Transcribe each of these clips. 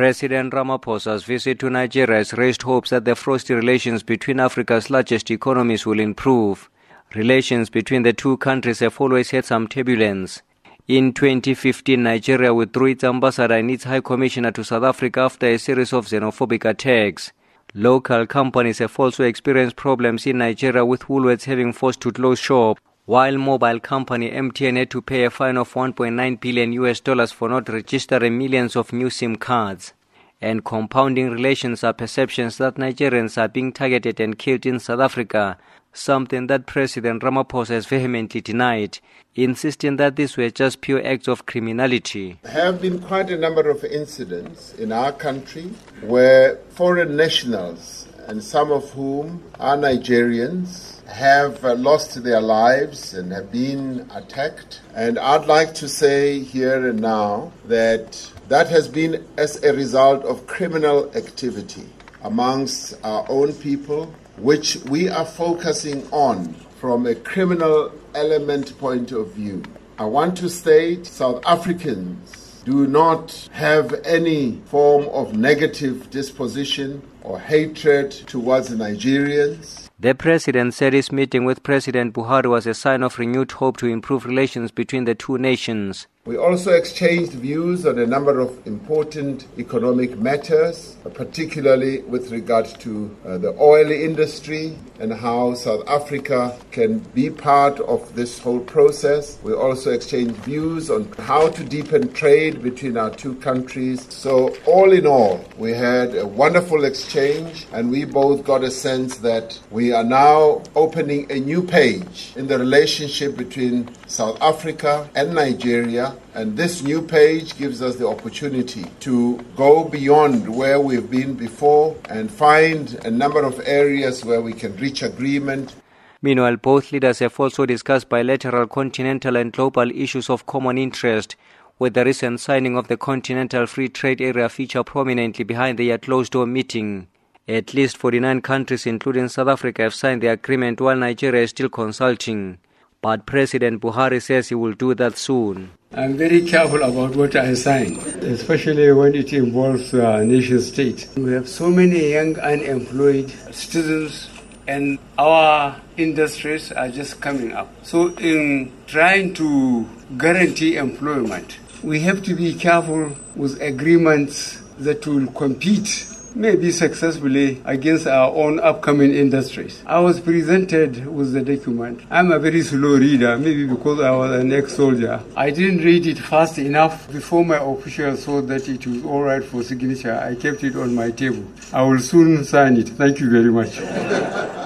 President Ramaphosa's visit to Nigeria has raised hopes that the frosty relations between Africa's largest economies will improve. Relations between the two countries have always had some turbulence. In 2015, Nigeria withdrew its ambassador and its high commissioner to South Africa after a series of xenophobic attacks. Local companies have also experienced problems in Nigeria with Woolworths having forced to close shop while mobile company MTN had to pay a fine of 1.9 billion US dollars for not registering millions of new SIM cards. And compounding relations are perceptions that Nigerians are being targeted and killed in South Africa, something that President Ramaphosa has vehemently denied, insisting that these were just pure acts of criminality. There have been quite a number of incidents in our country where foreign nationals, and some of whom are Nigerians, have uh, lost their lives and have been attacked. And I'd like to say here and now that that has been as a result of criminal activity amongst our own people, which we are focusing on from a criminal element point of view. I want to state South Africans do not have any form of negative disposition or hatred towards Nigerians. The president said his meeting with President Buhari was a sign of renewed hope to improve relations between the two nations. We also exchanged views on a number of important economic matters, particularly with regard to uh, the oil industry and how South Africa can be part of this whole process. We also exchanged views on how to deepen trade between our two countries. So, all in all, we had a wonderful exchange, and we both got a sense that we are now opening a new page in the relationship between South Africa and Nigeria and this new page gives us the opportunity to go beyond where we've been before and find a number of areas where we can reach agreement. Meanwhile, both leaders have also discussed bilateral, continental, and global issues of common interest, with the recent signing of the Continental Free Trade Area feature prominently behind their closed door meeting. At least 49 countries, including South Africa, have signed the agreement while Nigeria is still consulting. But President Buhari says he will do that soon. I'm very careful about what I sign, especially when it involves a nation state. We have so many young unemployed citizens and our industries are just coming up. So in trying to guarantee employment, we have to be careful with agreements that will compete maybe successfully against our own upcoming industries. I was presented with the document. I'm a very slow reader, maybe because I was an ex-soldier. I didn't read it fast enough before my official saw that it was all right for signature. I kept it on my table. I will soon sign it. Thank you very much.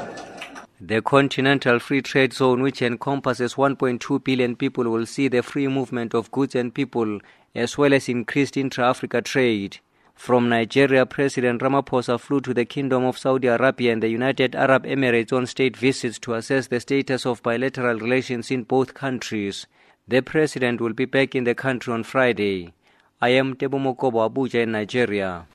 The Continental Free Trade Zone, which encompasses 1.2 billion people, will see the free movement of goods and people, as well as increased intra Africa trade. From Nigeria, President Ramaphosa flew to the Kingdom of Saudi Arabia and the United Arab Emirates on state visits to assess the status of bilateral relations in both countries. The president will be back in the country on Friday. I am Tebo Mokobo, Abuja in Nigeria.